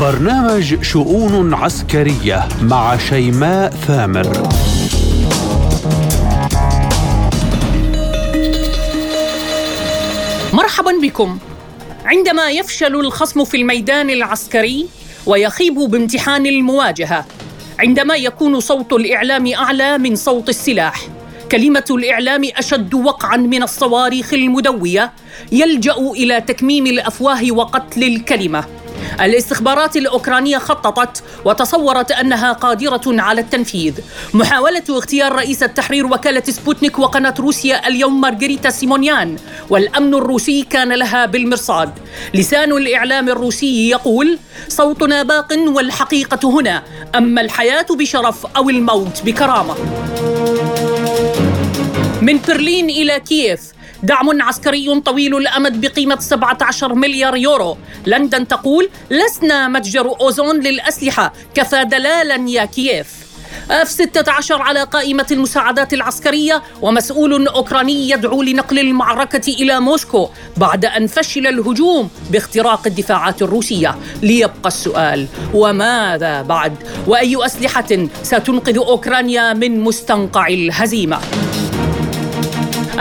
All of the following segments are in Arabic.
برنامج شؤون عسكرية مع شيماء ثامر. مرحبا بكم. عندما يفشل الخصم في الميدان العسكري ويخيب بامتحان المواجهة عندما يكون صوت الإعلام أعلى من صوت السلاح كلمة الإعلام أشد وقعا من الصواريخ المدوية يلجأ إلى تكميم الأفواه وقتل الكلمة. الاستخبارات الأوكرانية خططت وتصورت أنها قادرة على التنفيذ. محاولة اغتيال رئيسة تحرير وكالة سبوتنيك وقناة روسيا اليوم مارغريتا سيمونيان والأمن الروسي كان لها بالمرصاد. لسان الإعلام الروسي يقول صوتنا باق والحقيقة هنا إما الحياة بشرف أو الموت بكرامة. من برلين إلى كييف دعم عسكري طويل الأمد بقيمة 17 مليار يورو لندن تقول لسنا متجر أوزون للأسلحة كفى دلالا يا كييف أف 16 على قائمة المساعدات العسكرية ومسؤول أوكراني يدعو لنقل المعركة إلى موسكو بعد أن فشل الهجوم باختراق الدفاعات الروسية ليبقى السؤال وماذا بعد؟ وأي أسلحة ستنقذ أوكرانيا من مستنقع الهزيمة؟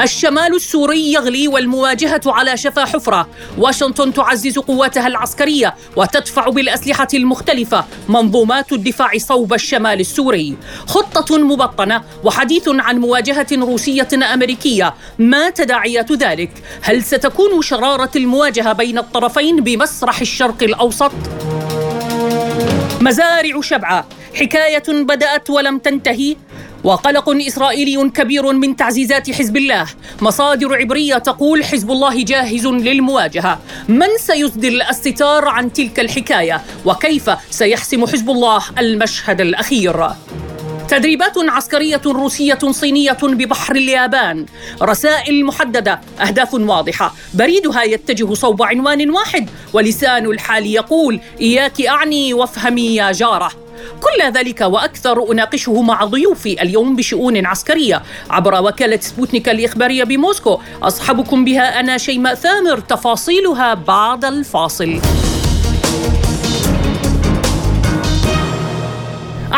الشمال. السوري يغلي والمواجهة على شفا حفرة. واشنطن تعزز قواتها العسكرية وتدفع بالأسلحة المختلفة منظومات الدفاع صوب الشمال السوري. خطة مبطنة وحديث عن مواجهة روسية أمريكية. ما تداعيات ذلك؟ هل ستكون شرارة المواجهة بين الطرفين بمسرح الشرق الأوسط؟ مزارع شبعة حكاية بدأت ولم تنتهي. وقلق إسرائيلي كبير من تعزيزات حزب الله. مصادر عبرية تقول حزب الله جاهز للمواجهة. من سيسدل الستار عن تلك الحكاية؟ وكيف سيحسم حزب الله المشهد الأخير؟ تدريبات عسكرية روسية صينية ببحر اليابان. رسائل محددة أهداف واضحة. بريدها يتجه صوب عنوان واحد ولسان الحال يقول إياك أعني وافهمي يا جارة. كل ذلك وأكثر أناقشه مع ضيوفي اليوم بشؤون عسكرية. عبر وكالة سبوتنيك الإخبارية بموسكو أصحبكم بها أنا شيماء ثامر تفاصيلها بعد الفاصل.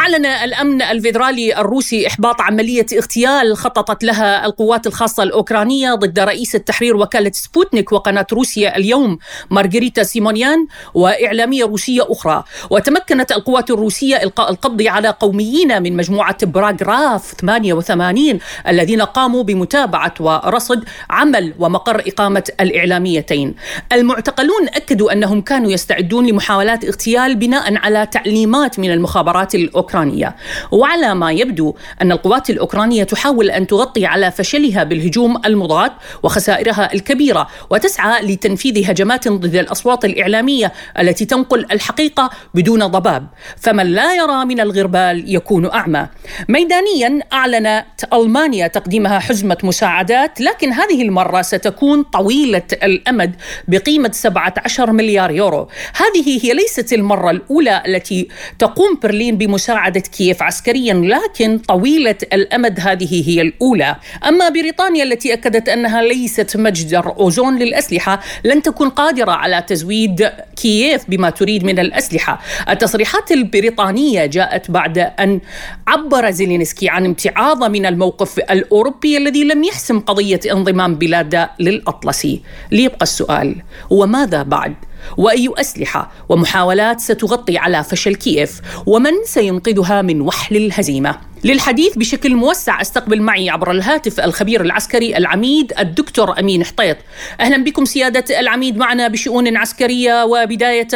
أعلن الأمن الفيدرالي الروسي إحباط عملية اغتيال خططت لها القوات الخاصة الأوكرانية ضد رئيسة تحرير وكالة سبوتنيك وقناة روسيا اليوم مارغريتا سيمونيان وإعلامية روسية أخرى. وتمكنت القوات الروسية إلقاء القبض على قوميين من مجموعة براغراف 88 الذين قاموا بمتابعة ورصد عمل ومقر إقامة الإعلاميتين. المعتقلون أكدوا أنهم كانوا يستعدون لمحاولات اغتيال بناء على تعليمات من المخابرات الأوكرانية. الأوكرانية. وعلى ما يبدو أن القوات الأوكرانية تحاول أن تغطي على فشلها بالهجوم المضاد وخسائرها الكبيرة وتسعى لتنفيذ هجمات ضد الأصوات الإعلامية التي تنقل الحقيقة بدون ضباب. فمن لا يرى من الغربال يكون أعمى. ميدانيا أعلنت ألمانيا تقديمها حزمة مساعدات لكن هذه المرة ستكون طويلة الأمد بقيمة 17 مليار يورو. هذه هي ليست المرة الأولى التي تقوم برلين بمساعدة مساعدة كييف عسكريا لكن طويلة الأمد هذه هي الأولى. أما بريطانيا التي أكدت أنها ليست متجر أوزون للأسلحة لن تكون قادرة على تزويد كييف بما تريد من الأسلحة. التصريحات البريطانية جاءت بعد أن عبر زيلينسكي عن امتعاضه من الموقف الأوروبي الذي لم يحسم قضية انضمام بلاده للأطلسي. ليبقى السؤال وماذا بعد؟ وأي أسلحة ومحاولات ستغطي على فشل كييف ومن سينقذها من وحل الهزيمة. للحديث بشكل موسع استقبل معي عبر الهاتف الخبير العسكري العميد الدكتور أمين حطيط. أهلا بكم سيادة العميد معنا بشؤون عسكرية وبداية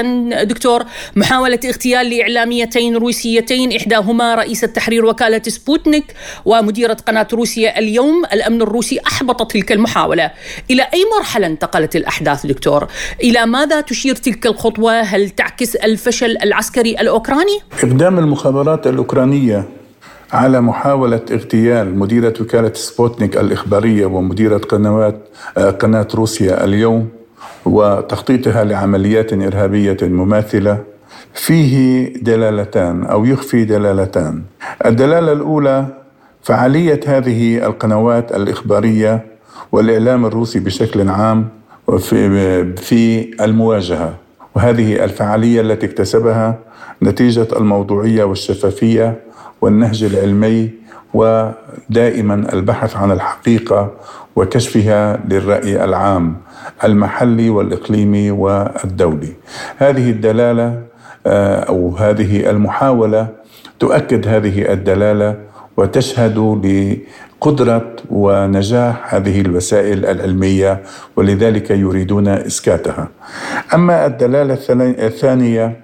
دكتور محاولة اغتيال لإعلاميتين روسيتين إحداهما رئيسة تحرير وكالة سبوتنيك ومديرة قناة روسيا اليوم الأمن الروسي أحبط تلك المحاولة. إلى أي مرحلة انتقلت الأحداث دكتور؟ إلى ماذا تشير تلك الخطوة؟ هل تعكس الفشل العسكري الأوكراني؟ إقدام المخابرات الأوكرانية على محاولة اغتيال مديرة وكالة سبوتنيك الإخبارية ومديرة قنوات آه، قناة روسيا اليوم وتخطيطها لعمليات إرهابية مماثلة. فيه دلالتان أو يخفي دلالتان. الدلالة الأولى فعالية هذه القنوات الإخبارية والإعلام الروسي بشكل عام في في المواجهة. وهذه الفعالية التي اكتسبها نتيجة الموضوعية والشفافية والنهج العلمي ودائما البحث عن الحقيقة وكشفها للرأي العام المحلي والإقليمي والدولي. هذه الدلالة آه، أو هذه المحاولة تؤكد هذه الدلالة وتشهد لقدرة ونجاح هذه الوسائل العلمية ولذلك يريدون إسكاتها. أما الدلالة الثانية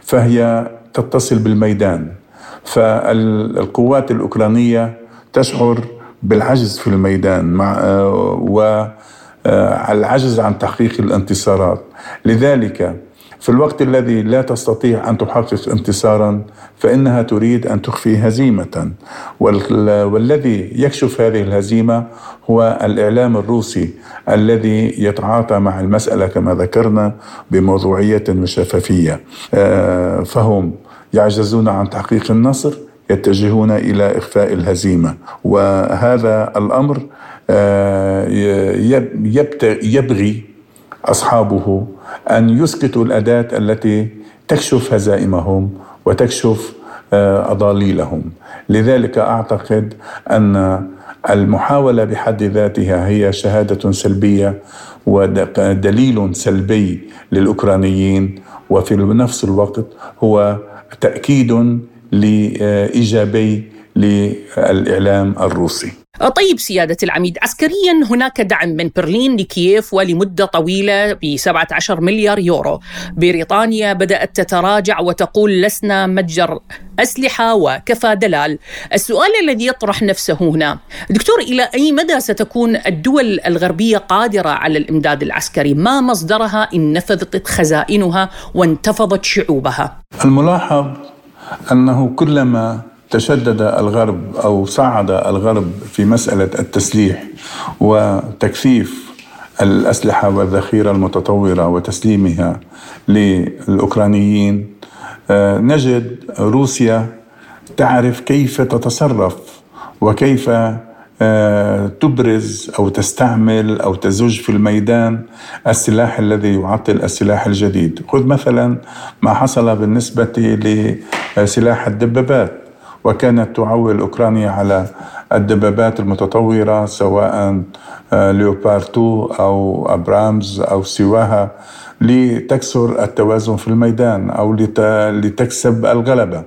فهي تتصل بالميدان. فالقوات الأوكرانية تشعر بالعجز في الميدان مع والعجز عن تحقيق الانتصارات. لذلك في الوقت الذي لا تستطيع أن تحقق انتصارا فإنها تريد أن تخفي هزيمة. والذي يكشف هذه الهزيمة هو الإعلام الروسي الذي يتعاطى مع المسألة كما ذكرنا بموضوعية وشفافيه آه، فهم يعجزون عن تحقيق النصر يتجهون إلى إخفاء الهزيمة. وهذا الأمر آه، يبغي أصحابه أن يسقطوا الأداة التي تكشف هزائمهم وتكشف آه، أضاليلهم. لذلك أعتقد أن المحاولة بحد ذاتها هي شهادة سلبية ودليل سلبي للأوكرانيين وفي نفس الوقت هو تأكيد لإيجابي للإعلام الروسي. طيب سيادة العميد عسكريا هناك دعم من برلين لكييف ولمدة طويلة ب 17 مليار يورو. بريطانيا بدأت تتراجع وتقول لسنا متجر أسلحة وكفى دلال. السؤال الذي يطرح نفسه هنا دكتور إلى أي مدى ستكون الدول الغربية قادرة على الإمداد العسكري؟ ما مصدرها إن نفذت خزائنها وانتفضت شعوبها؟ الملاحظ أنه كلما تشدد الغرب أو صعد الغرب في مسألة التسليح وتكثيف الأسلحة والذخيرة المتطورة وتسليمها للأوكرانيين آه، نجد روسيا تعرف كيف تتصرف وكيف آه، تبرز أو تستعمل أو تزج في الميدان السلاح الذي يعطل السلاح الجديد. خذ مثلا ما حصل بالنسبة لسلاح الدبابات. وكانت تعول أوكرانيا على الدبابات المتطورة سواء آه، ليوبارد 2 أو أبرامز أو سواها لتكسر التوازن في الميدان أو لتكسب الغلبة.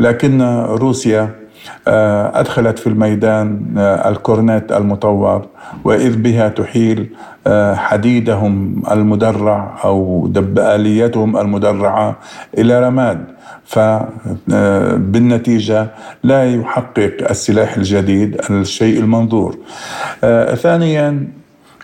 لكن روسيا آه، أدخلت في الميدان آه، الكورنيت المطور وإذ بها تحيل حديدهم المدرع أو دب آليتهم المدرعة إلى رماد. فبالنتيجة لا يحقق السلاح الجديد الشيء المنظور. آه، ثانيا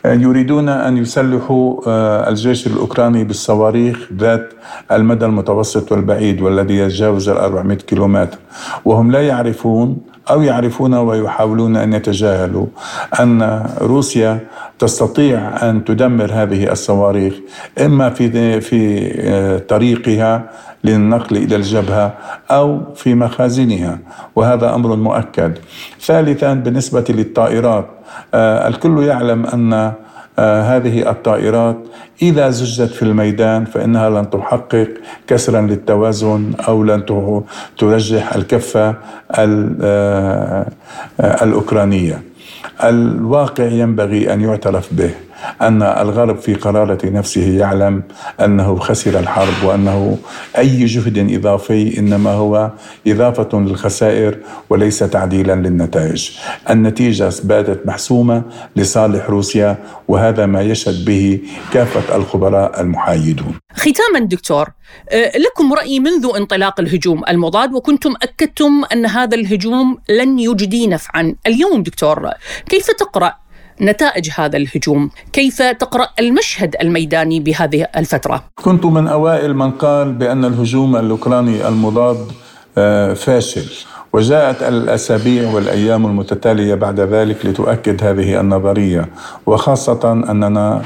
يريدون أن يسلحوا آه، الجيش الأوكراني بالصواريخ ذات المدى المتوسط والبعيد والذي يتجاوز ال 400 كيلومتر. وهم لا يعرفون أو يعرفون ويحاولون أن يتجاهلوا أن روسيا تستطيع أن تدمر هذه الصواريخ إما في في آه، طريقها للنقل إلى الجبهة أو في مخازنها وهذا أمر مؤكد. ثالثا بالنسبة للطائرات آه، الكل يعلم أن آه، هذه الطائرات إذا زجت في الميدان فإنها لن تحقق كسرا للتوازن أو لن ترجح الكفة آه، الأوكرانية الواقع ينبغي أن يعترف به أن الغرب في قرارة نفسه يعلم أنه خسر الحرب وأنه أي جهد إضافي إنما هو إضافة للخسائر وليس تعديلا للنتائج. النتيجة باتت محسومة لصالح روسيا وهذا ما يشهد به كافة الخبراء المحايدون. ختاما دكتور أه، لكم رأي منذ انطلاق الهجوم المضاد وكنتم أكدتم أن هذا الهجوم لن يجدي نفعا. اليوم دكتور كيف تقرأ نتائج هذا الهجوم كيف تقرأ المشهد الميداني بهذه الفترة؟ كنت من أوائل من قال بأن الهجوم الأوكراني المضاد آه، فاشل وجاءت الأسابيع والأيام المتتالية بعد ذلك لتؤكد هذه النظرية وخاصة أننا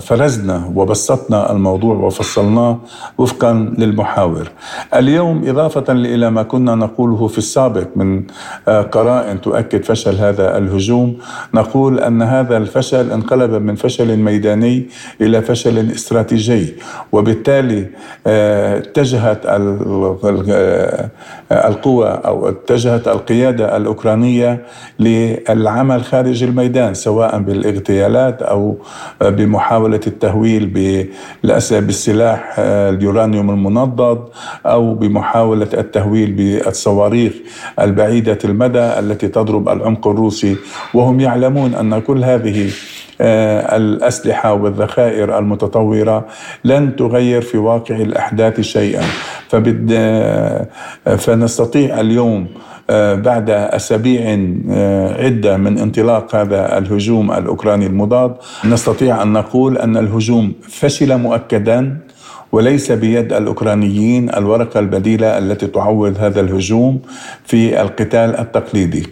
فرزنا وبسطنا الموضوع وفصلناه وفقا للمحاور. اليوم إضافة إلى ما كنا نقوله في السابق من قرائن تؤكد فشل هذا الهجوم نقول أن هذا الفشل انقلب من فشل ميداني إلى فشل استراتيجي وبالتالي اتجهت القوى أو اتجهت القيادة الأوكرانية للعمل خارج الميدان سواء بالإغتيالات أو بمحاولة التهويل بالسلاح اليورانيوم المنضد أو بمحاولة التهويل بالصواريخ البعيدة المدى التي تضرب العمق الروسي. وهم يعلمون أن كل هذه آه، الأسلحة والذخائر المتطورة لن تغير في واقع الأحداث شيئا. فبد آه، فنستطيع اليوم آه، بعد أسابيع عدة من انطلاق هذا الهجوم الأوكراني المضاد نستطيع أن نقول أن الهجوم فشل مؤكدا. وليس بيد الأوكرانيين الورقة البديلة التي تعوض هذا الهجوم في القتال التقليدي،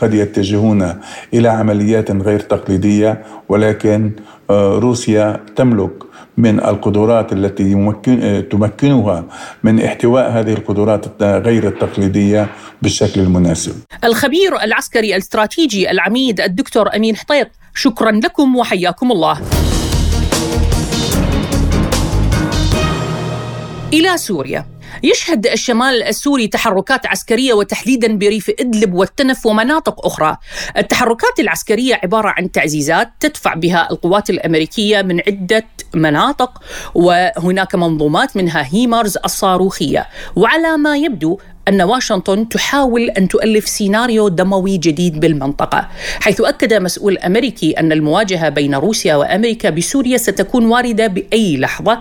قد يتجهون إلى عمليات غير تقليدية ولكن آه، روسيا تملك من القدرات التي يمكن آه، تمكنها من احتواء هذه القدرات غير التقليدية بالشكل المناسب. الخبير العسكري الاستراتيجي العميد الدكتور أمين حطيط شكرا لكم وحياكم الله. إلى سوريا. يشهد الشمال السوري تحركات عسكرية وتحديدا بريف إدلب والتنف ومناطق أخرى. التحركات العسكرية عبارة عن تعزيزات تدفع بها القوات الأمريكية من عدة مناطق وهناك منظومات منها HIMARS الصاروخية. وعلى ما يبدو أن واشنطن تحاول أن تؤلف سيناريو دموي جديد بالمنطقة حيث أكد مسؤول أمريكي أن المواجهة بين روسيا وأمريكا بسوريا ستكون واردة بأي لحظة.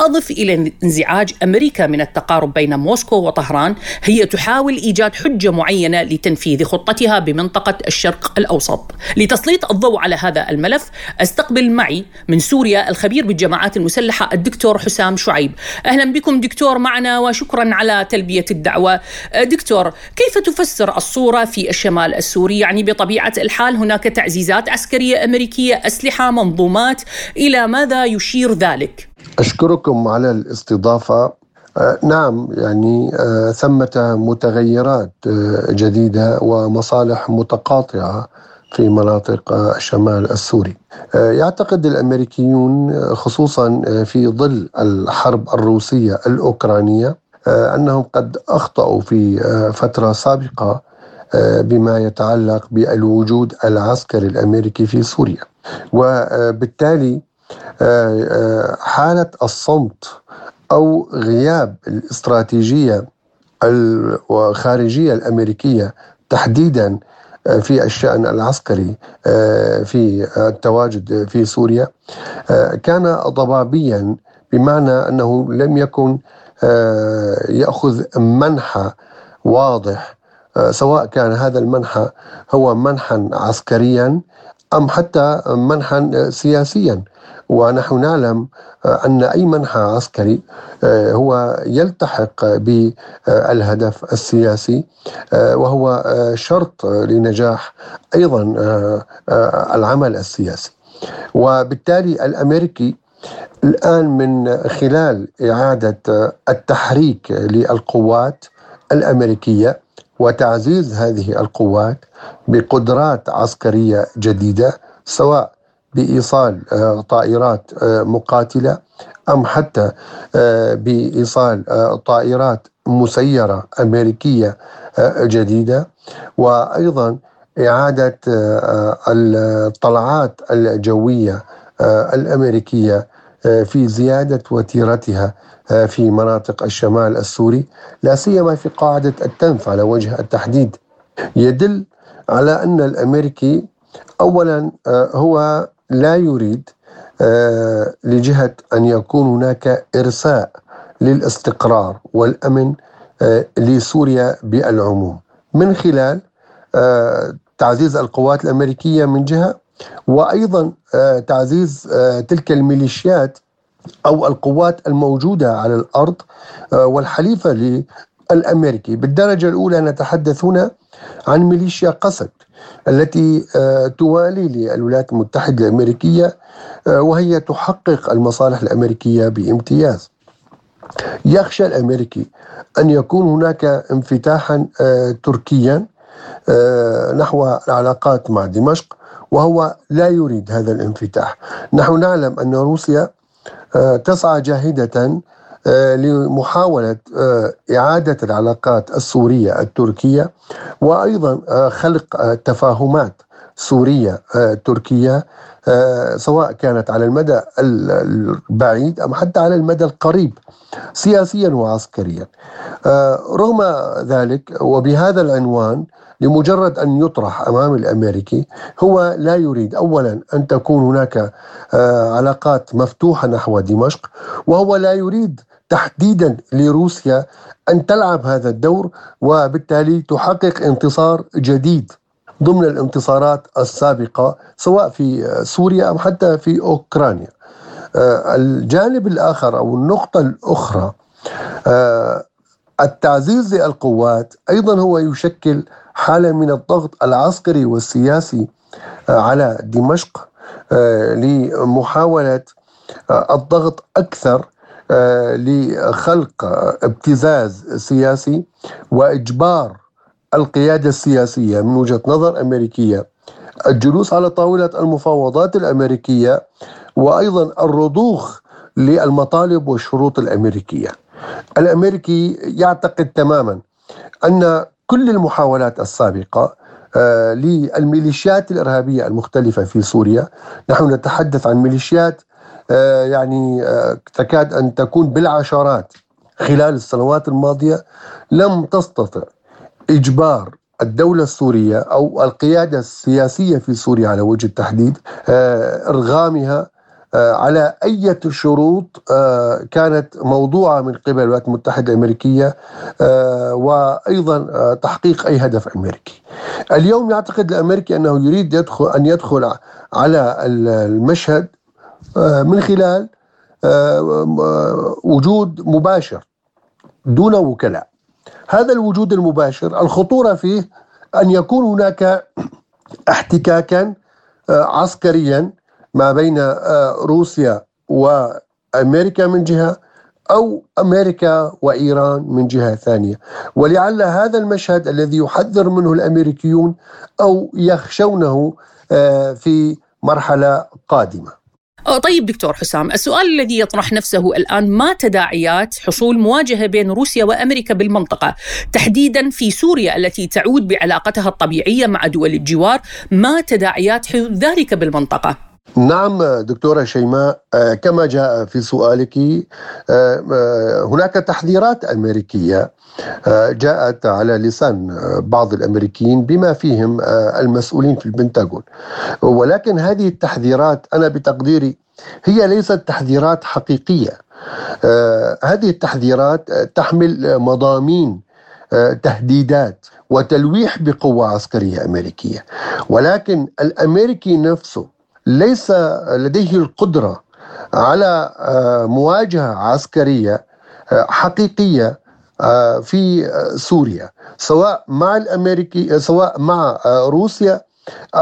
أضف إلى انزعاج أمريكا من التقارب بين موسكو وطهران هي تحاول إيجاد حجة معينة لتنفيذ خطتها بمنطقة الشرق الأوسط. لتسليط الضوء على هذا الملف أستقبل معي من سوريا الخبير بالجماعات المسلحة الدكتور حسام شعيب. أهلا بكم دكتور معنا وشكرا على تلبية الدعوة. دكتور كيف تفسر الصورة في الشمال السوري يعني بطبيعة الحال هناك تعزيزات عسكرية أمريكية أسلحة منظومات إلى ماذا يشير ذلك؟ أشكركم على الاستضافة أه، نعم يعني أه، ثمة متغيرات جديدة ومصالح متقاطعة في مناطق الشمال السوري. يعتقد الأمريكيون خصوصا في ظل الحرب الروسية الأوكرانية أنهم قد أخطأوا في آه، فترة سابقة آه، بما يتعلق بالوجود العسكري الأمريكي في سوريا. وبالتالي حالة الصمت أو غياب الاستراتيجية الخارجيه الأمريكية تحديدا في الشأن العسكري في التواجد في سوريا كان ضبابيا بمعنى أنه لم يكن آه، يأخذ منحى واضح آه، سواء كان هذا المنحى هو منحا عسكريا أم حتى منحا سياسيا. ونحن نعلم آه، أن أي منحى عسكري هو يلتحق بالهدف السياسي وهو شرط لنجاح أيضا العمل السياسي. وبالتالي الأمريكي الآن من خلال إعادة التحريك للقوات الأمريكية وتعزيز هذه القوات بقدرات عسكرية جديدة سواء بإيصال آه، طائرات آه، مقاتلة أم حتى آه، بإيصال طائرات مسيرة أمريكية جديدة. وأيضا إعادة الطلعات الجوية الأمريكية آه، في زيادة وتيرتها آه، في مناطق الشمال السوري لا سيما في قاعدة التنف على وجه التحديد. يدل على أن الأمريكي أولا آه، هو لا يريد لجهة أن يكون هناك إرساء للاستقرار والأمن لسوريا بالعموم. من خلال تعزيز القوات الأمريكية من جهة وأيضا آه، تعزيز آه، تلك الميليشيات أو القوات الموجودة على الأرض آه، والحليفة للأمريكي. بالدرجة الأولى نتحدث هنا عن ميليشيا قسد التي توالي للولايات المتحدة الأمريكية وهي تحقق المصالح الأمريكية بامتياز. يخشى الأمريكي أن يكون هناك انفتاحا تركيا نحو العلاقات مع دمشق وهو لا يريد هذا الانفتاح. نحن نعلم أن روسيا تسعى جاهدة آه، لمحاولة آه، إعادة العلاقات السورية التركية وأيضا آه، خلق تفاهمات. سورية تركية سواء كانت على المدى البعيد أم حتى على المدى القريب سياسيا وعسكريا. رغم ذلك وبهذا العنوان لمجرد أن يطرح أمام الأمريكي هو لا يريد أولا أن تكون هناك علاقات مفتوحة نحو دمشق وهو لا يريد تحديدا لروسيا أن تلعب هذا الدور وبالتالي تحقق انتصار جديد. ضمن الانتصارات السابقة سواء في سوريا أم حتى في أوكرانيا. آه، الجانب الآخر أو النقطة الأخرى آه، التعزيز للقوات أيضا هو يشكل حالة من الضغط العسكري والسياسي آه، على دمشق لمحاولة الضغط أكثر آه، لخلق ابتزاز سياسي وإجبار القيادة السياسية من وجهة نظر أمريكية الجلوس على طاولة المفاوضات الأمريكية وأيضا الرضوخ للمطالب والشروط الأمريكية. الأمريكي يعتقد تماما أن كل المحاولات السابقة آه، للميليشيات الإرهابية المختلفة في سوريا، نحن نتحدث عن ميليشيات آه، يعني آه، تكاد أن تكون بالعشرات خلال السنوات الماضية لم تستطع إجبار الدولة السورية أو القيادة السياسية في سوريا على وجه التحديد آه، إرغامها على أي شروط كانت موضوعة من قبل الولايات المتحدة الأمريكية وأيضا تحقيق أي هدف أمريكي. اليوم يعتقد الأمريكي أنه يريد يدخل أن يدخل على المشهد آه، من خلال آه، وجود مباشر دون وكلاء. هذا الوجود المباشر الخطورة فيه أن يكون هناك احتكاكا آه، عسكريا ما بين روسيا وأمريكا من جهة أو أمريكا وإيران من جهة ثانية. ولعل هذا المشهد الذي يحذر منه الأمريكيون أو يخشونه في مرحلة قادمة. آه، طيب دكتور حسام السؤال الذي يطرح نفسه الآن ما تداعيات حصول مواجهة بين روسيا وأمريكا بالمنطقة؟ تحديدا في سوريا التي تعود بعلاقتها الطبيعية مع دول الجوار ما تداعيات ذلك بالمنطقة؟ نعم دكتورة شيماء آه، كما جاء في سؤالك آه، هناك تحذيرات أمريكية جاءت على لسان بعض الأمريكيين بما فيهم المسؤولين في البنتاغون. ولكن هذه التحذيرات أنا بتقديري هي ليست تحذيرات حقيقية. هذه التحذيرات تحمل مضامين تهديدات وتلويح بقوة عسكرية أمريكية. ولكن الأمريكي نفسه ليس لديه القدرة على مواجهة عسكرية حقيقية آه، في آه، سوريا سواء مع الأمريكي آه، سواء مع روسيا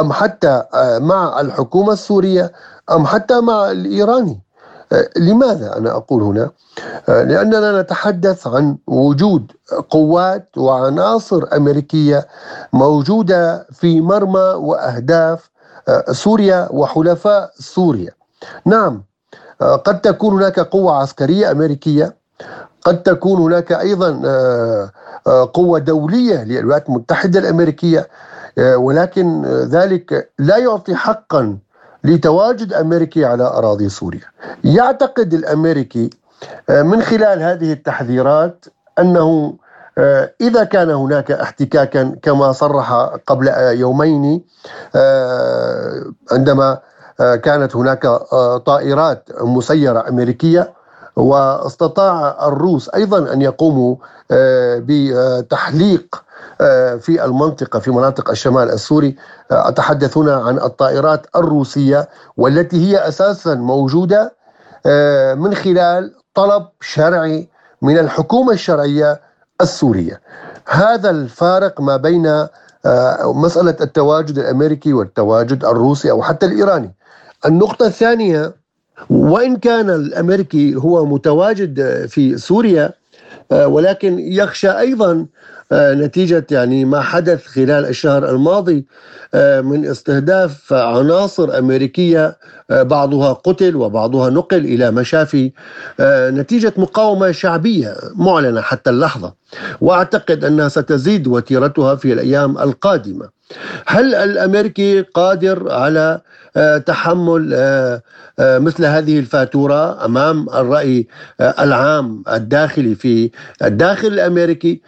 أم حتى مع الحكومة السورية أم حتى مع الإيراني لماذا أنا أقول هنا؟ لأننا نتحدث عن وجود قوات وعناصر أمريكية موجودة في مرمى وأهداف سوريا وحلفاء سوريا. نعم قد تكون هناك قوة عسكرية أمريكية قد تكون هناك أيضا آه، آه، قوة دولية للولايات المتحدة الأمريكية آه، ولكن ذلك لا يعطي حقا لتواجد امريكي على أراضي سوريا. يعتقد الأمريكي من خلال هذه التحذيرات أنه إذا كان هناك احتكاكا كما صرح قبل يومين عندما كانت هناك طائرات مسيرة أمريكية واستطاع الروس أيضا أن يقوموا آه، بتحليق آه، في المنطقة في مناطق الشمال السوري. آه، أتحدث هنا عن الطائرات الروسية والتي هي أساسا موجودة من خلال طلب شرعي من الحكومة الشرعية السورية. هذا الفارق ما بين مسألة التواجد الأمريكي والتواجد الروسي أو حتى الإيراني. النقطة الثانية وإن كان الأمريكي هو متواجد في سوريا ولكن يخشى أيضا نتيجة يعني ما حدث خلال الشهر الماضي من استهداف عناصر أمريكية بعضها قتل وبعضها نقل إلى مشافي نتيجة مقاومة شعبية معلنة حتى اللحظة. وأعتقد أنها ستزيد وتيرتها في الأيام القادمة. هل الأمريكي قادر على آه، تحمل آه، آه، مثل هذه الفاتورة أمام الرأي العام الداخلي في الداخل الأمريكي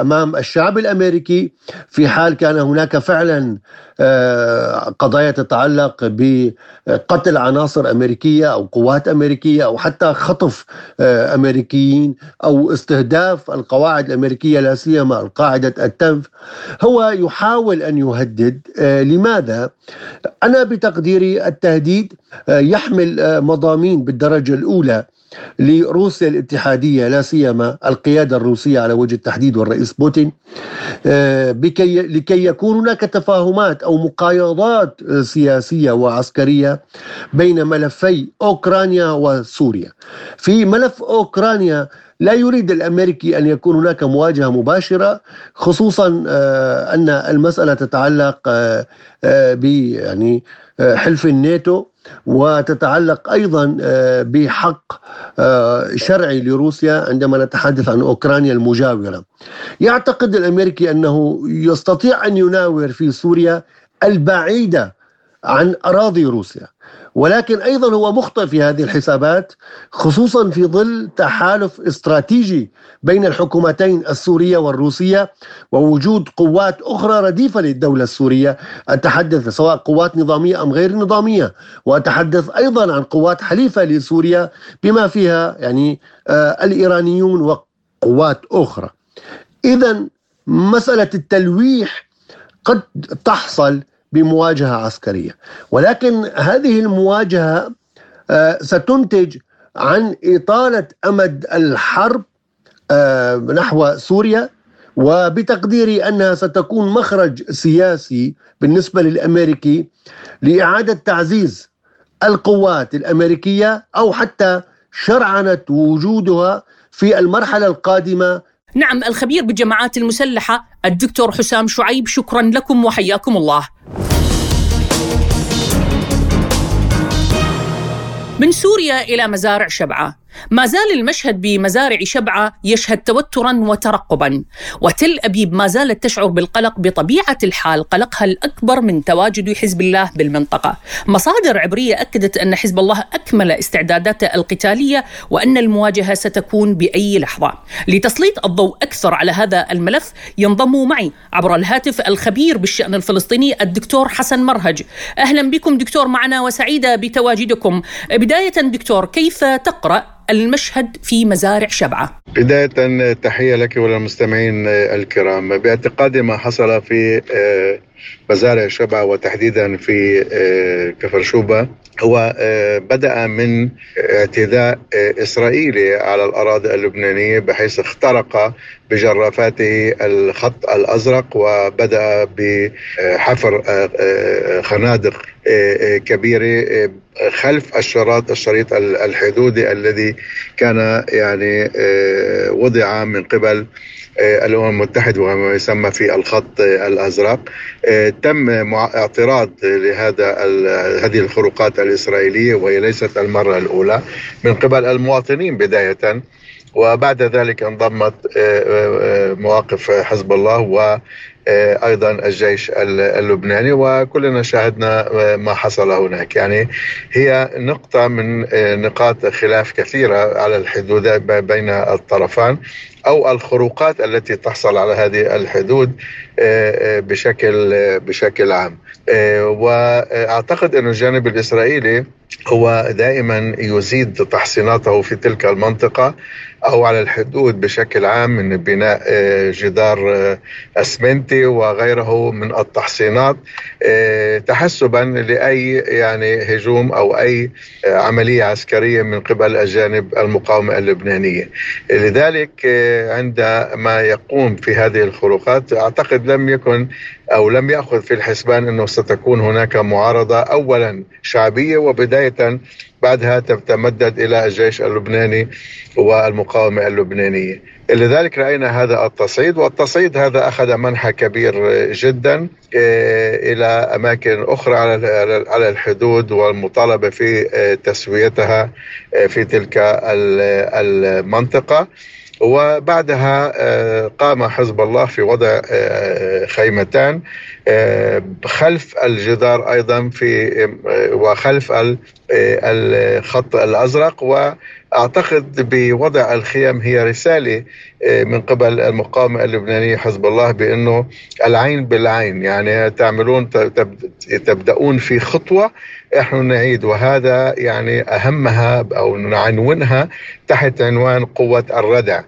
أمام الشعب الأمريكي. في حال كان هناك فعلا قضايا تتعلق بقتل عناصر أمريكية أو قوات أمريكية أو حتى خطف أمريكيين أو استهداف القواعد الأمريكية لا سيما القاعدة التنف. هو يحاول أن يهدد. لماذا؟ أنا بتقديري التهديد يحمل مضامين بالدرجة الأولى لروسيا الاتحادية لا سيما القيادة الروسية على وجه التحديد والرئيس بوتين آه، بكي لكي يكون هناك تفاهمات أو مقايضات سياسية وعسكرية بين ملفي أوكرانيا وسوريا. في ملف أوكرانيا لا يريد الأمريكي أن يكون هناك مواجهة مباشرة خصوصا آه، أن المسألة تتعلق آه، ب يعني حلف الناتو وتتعلق أيضا آه، بحق آه، شرعي لروسيا عندما نتحدث عن أوكرانيا المجاورة. يعتقد الأمريكي أنه يستطيع أن يناور في سوريا البعيده عن أراضي روسيا. ولكن أيضا هو مخطئ في هذه الحسابات خصوصا في ظل تحالف استراتيجي بين الحكومتين السورية والروسية ووجود قوات أخرى رديفة للدولة السورية أتحدث سواء قوات نظامية أم غير نظامية وأتحدث أيضا عن قوات حليفة لسوريا بما فيها يعني آه الإيرانيون وقوات أخرى. اذا مسألة التلويح قد تحصل بمواجهة عسكرية. ولكن هذه المواجهة آه، ستنتج عن إطالة أمد الحرب آه، نحو سوريا وبتقديري أنها ستكون مخرج سياسي بالنسبة للأمريكي لإعادة تعزيز القوات الأمريكية أو حتى شرعنة وجودها في المرحلة القادمة نعم الخبير بالجماعات المسلحة الدكتور حسام شعيب شكرا لكم وحياكم الله. من سوريا إلى مزارع شبعة. ما زال المشهد بمزارع شبعة يشهد توترا وترقبا. وتل أبيب ما زالت تشعر بالقلق بطبيعة الحال قلقها الأكبر من تواجد حزب الله بالمنطقة. مصادر عبرية أكدت أن حزب الله أكمل استعداداته القتالية وأن المواجهة ستكون بأي لحظة. لتسليط الضوء أكثر على هذا الملف ينضم معي عبر الهاتف الخبير بالشأن الفلسطيني الدكتور حسن مرهج. أهلا بكم دكتور معنا وسعيدة بتواجدكم. بداية دكتور كيف تقرأ؟ المشهد في مزارع شبعة. بداية تحية لك وللمستمعين الكرام. باعتقادي ما حصل في آه، مزارع شبعة وتحديدا في آه، كفر شوبة هو آه، بدأ من اعتداء إسرائيلي على الأراضي اللبنانية بحيث اخترق بجرافاته الخط الأزرق وبدأ بحفر خنادق كبيرة خلف الشراط الشريط الحدودي الذي كان يعني وضع من قبل الأمم المتحدة وما يسمى في الخط الأزرق. تم اعتراض لهذا هذه الخروقات الإسرائيلية وهي ليست المرة الأولى من قبل المواطنين بداية. وبعد ذلك انضمت مواقف حزب الله و أيضا الجيش اللبناني وكلنا شاهدنا ما حصل هناك. يعني هي نقطة من نقاط خلاف كثيرة على الحدود بين الطرفان أو الخروقات التي تحصل على هذه الحدود بشكل بشكل عام. وأعتقد أن الجانب الإسرائيلي هو دائما يزيد تحصيناته في تلك المنطقة. أو على الحدود بشكل عام من بناء جدار أسمنتي وغيره من التحصينات تحسبا لأي يعني هجوم أو أي عملية عسكرية من قبل الجانب المقاومة اللبنانية. لذلك عندما يقوم في هذه الخروقات أعتقد لم يكن أو لم يأخذ في الحسبان أنه ستكون هناك معارضة اولا شعبية وبداية بعدها تتمدد إلى الجيش اللبناني والمقاومة اللبنانية. لذلك رأينا هذا التصعيد والتصعيد هذا أخذ منحى كبير جدا آه، إلى أماكن أخرى على الحدود والمطالبة في آه، تسويتها آه، في تلك المنطقة وبعدها قام حزب الله في وضع خيمتان خلف الجدار أيضا في وخلف الخط الأزرق. وأعتقد بوضع الخيم هي رسالة من قبل المقاومة اللبنانية حزب الله بأنه العين بالعين. يعني تعملون تبدأون في خطوة نحن نعيد. وهذا يعني أهمها أو نعنونها تحت عنوان قوة الردع.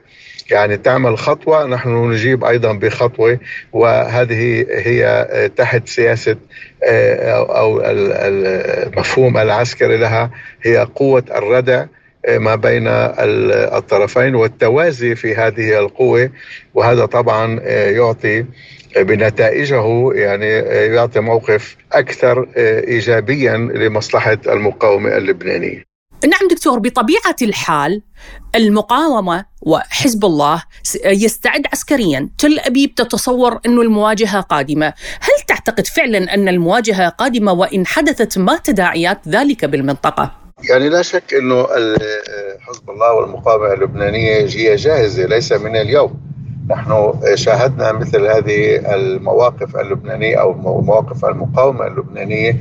يعني تعمل خطوة نحن نجيب أيضا بخطوة وهذه هي تحت سياسة أو المفهوم العسكري لها هي قوة الردع ما بين الطرفين والتوازي في هذه القوة. وهذا طبعا يعطي بنتائجه يعني يعطي موقف أكثر إيجابيا لمصلحة المقاومة اللبنانية. نعم دكتور بطبيعة الحال المقاومة وحزب الله يستعد عسكريا. تل أبيب تتصور أن المواجهة قادمة. هل تعتقد فعلا أن المواجهة قادمة وإن حدثت ما تداعيات ذلك بالمنطقة؟ يعني لا شك أنه حزب الله والمقاومة اللبنانية هي جاهزة ليس من اليوم. نحن شاهدنا مثل هذه المواقف اللبنانية أو مواقف المقاومة اللبنانية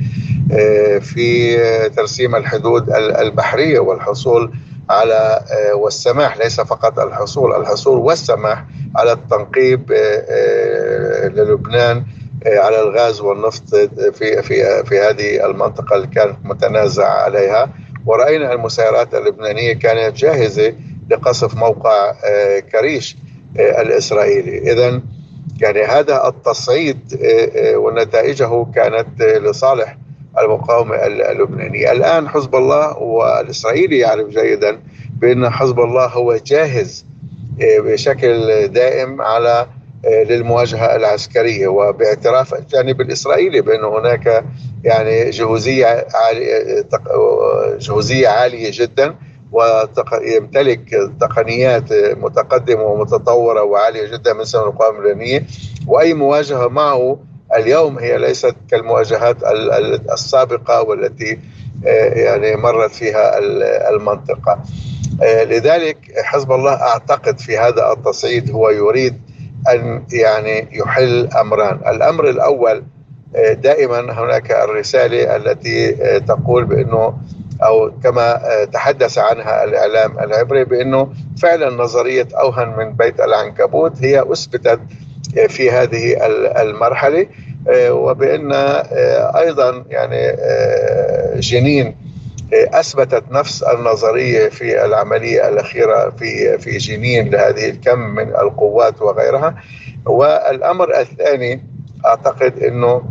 آه، في ترسيم الحدود البحرية والحصول على آه، والسماح ليس فقط الحصول الحصول والسماح على التنقيب آه، للبنان على الغاز والنفط في في في هذه المنطقة اللي كانت متنازع عليها. ورأينا المسيرات اللبنانية كانت جاهزة لقصف موقع كريش. الإسرائيلي. اذا يعني هذا التصعيد ونتائجه كانت لصالح المقاومة اللبنانية. الآن حزب الله والإسرائيلي يعرف جيدا بأن حزب الله هو جاهز بشكل دائم على للمواجهة العسكرية. وباعتراف الجانب الإسرائيلي بأن هناك يعني جهوزية عالية جهوزية عالية جدا ويمتلك تقنيات متقدمة ومتطورة وعالية جدا من سنة المقاومة اللبنانية وأي مواجهة معه اليوم هي ليست كالمواجهات السابقة والتي آه، يعني مرت فيها المنطقة. آه، لذلك حزب الله أعتقد في هذا التصعيد هو يريد أن يعني يحل أمران. الأمر الأول آه، دائما هناك الرسالة التي تقول بأنه أو كما تحدث عنها الإعلام العبري بأنه فعلا نظرية أوهن من بيت العنكبوت هي أثبتت في هذه المرحلة آه، وبأن آه، أيضا يعني آه، جنين أثبتت نفس النظرية في العملية الأخيرة في في جنين لهذه الكم من القوات وغيرها. والأمر الثاني أعتقد أنه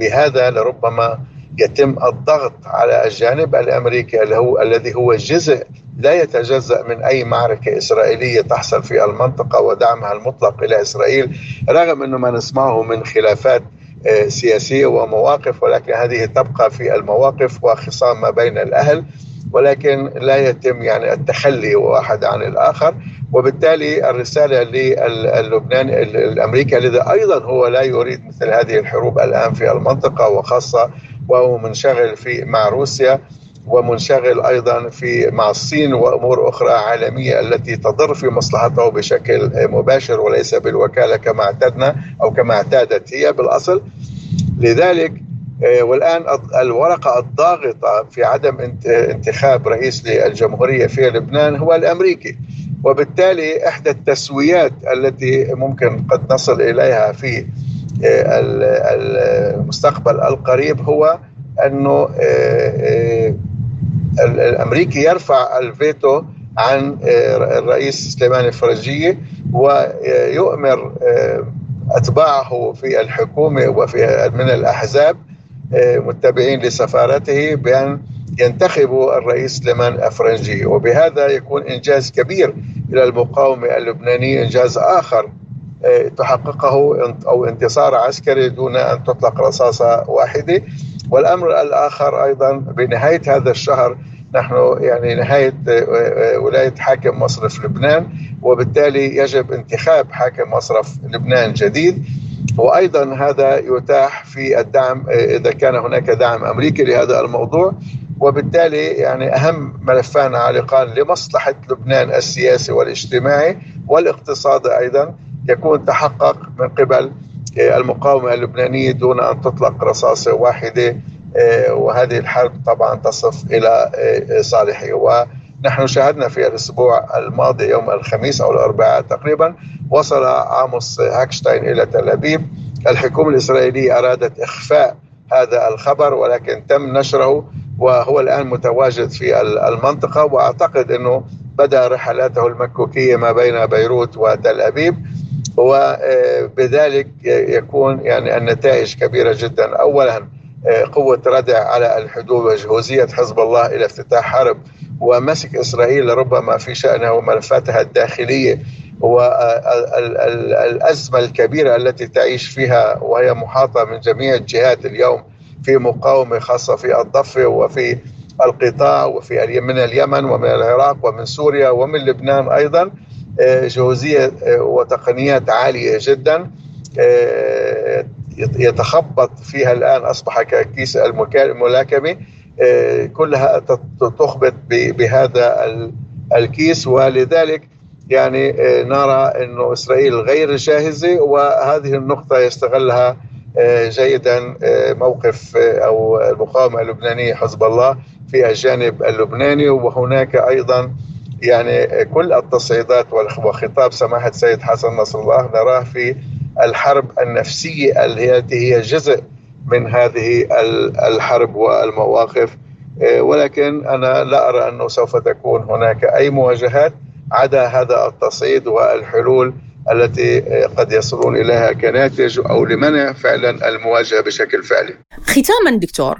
بهذا لربما يتم الضغط على الجانب الأمريكي اللي هو الذي هو جزء لا يتجزأ من أي معركة إسرائيلية تحصل في المنطقة ودعمها المطلق إلى إسرائيل رغم إنه ما نسمعه من خلافات آه، سياسية ومواقف ولكن هذه تبقى في المواقف وخصام ما بين الأهل. ولكن لا يتم يعني التخلي واحد عن الآخر. وبالتالي الرسالة للبنان الأمريكي الذي أيضا هو لا يريد مثل هذه الحروب الآن في المنطقة وخاصة وهو منشغل في مع روسيا ومنشغل أيضا في مع الصين وأمور أخرى عالمية التي تضر في مصلحته بشكل مباشر وليس بالوكالة كما اعتدنا أو كما اعتادت هي بالأصل. لذلك آه، والآن الورقة الضاغطة في عدم انتخاب رئيس للجمهورية في لبنان هو الأمريكي. وبالتالي إحدى التسويات التي ممكن قد نصل إليها في آه، المستقبل القريب هو أنه آه، الأمريكي يرفع الفيتو عن الرئيس سليمان الفرنجيه ويؤمر أتباعه في الحكومة وفي من الأحزاب. متبعين لسفارته بأن ينتخبوا الرئيس سليمان الافرنجي وبهذا يكون إنجاز كبير إلى المقاومة اللبنانية إنجاز آخر تحققه أو انتصار عسكري دون أن تطلق رصاصة واحدة. والأمر الآخر أيضا بنهاية هذا الشهر نحن يعني نهاية ولاية حاكم مصرف لبنان. وبالتالي يجب انتخاب حاكم مصرف لبنان جديد. وأيضا هذا يتاح في الدعم إذا كان هناك دعم أمريكي لهذا الموضوع. وبالتالي يعني أهم ملفان عالقان لمصلحة لبنان السياسي والاجتماعي والاقتصادي أيضا يكون تحقق من قبل المقاومة اللبنانية دون أن تطلق رصاصة واحدة. وهذه الحرب طبعا تصف إلى صالحه. ونحن شاهدنا في الأسبوع الماضي يوم الخميس أو الأربعاء تقريبا وصل عاموس هاكشتاين إلى تل أبيب. الحكومة الإسرائيلية أرادت إخفاء هذا الخبر ولكن تم نشره وهو الآن متواجد في المنطقة. وأعتقد إنه بدا رحلاته المكوكية ما بين بيروت وتل أبيب. وبذلك يكون يعني النتائج كبيرة جدا. اولا قوة ردع على الحدود وجهوزية حزب الله إلى افتتاح حرب ومسك إسرائيل ربما في شأنها وملفاتها الداخلية والازمه الكبيرة التي تعيش فيها وهي محاطة من جميع الجهات اليوم في مقاومة خاصة في الضفة وفي القطاع وفي من اليمن ومن العراق ومن سوريا ومن لبنان أيضا جهوزيه وتقنيات عالية جدا يتخبط فيها الآن أصبح ككيس الملاكمة. كلها تخبط بهذا الكيس. ولذلك يعني نرى إنه إسرائيل غير جاهزة وهذه النقطة يستغلها جيدا موقف أو المقاومة اللبنانية حزب الله في الجانب اللبناني. وهناك أيضا يعني كل التصعيدات وخطاب سماحة السيد حسن نصر الله نراه في الحرب النفسية التي هي جزء من هذه الحرب والمواقف ولكن أنا لا أرى أنه سوف تكون هناك أي مواجهات عدا هذا التصعيد والحلول التي قد يصلون إليها كناتج أو لمنع فعلا المواجهة بشكل فعلي. ختاما دكتور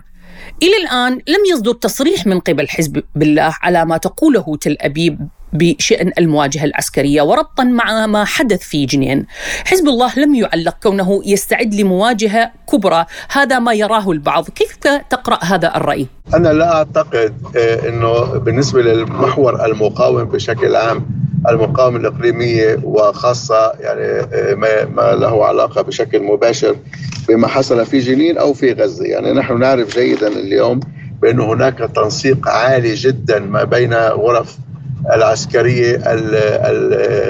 إلى الآن لم يصدر تصريح من قبل حزب الله على ما تقوله تل أبيب بشأن المواجهة العسكرية وربطا مع ما حدث في جنين. حزب الله لم يعلق كونه يستعد لمواجهة كبرى. هذا ما يراه البعض. كيف تقرأ هذا الرأي؟ أنا لا أعتقد أنه بالنسبة للمحور المقاوم بشكل عام المقاومة الإقليمية وخاصة يعني ما له علاقة بشكل مباشر بما حصل في جنين أو في غزة. يعني نحن نعرف جيدا اليوم بأن هناك تنسيق عالي جدا ما بين غرف العسكرية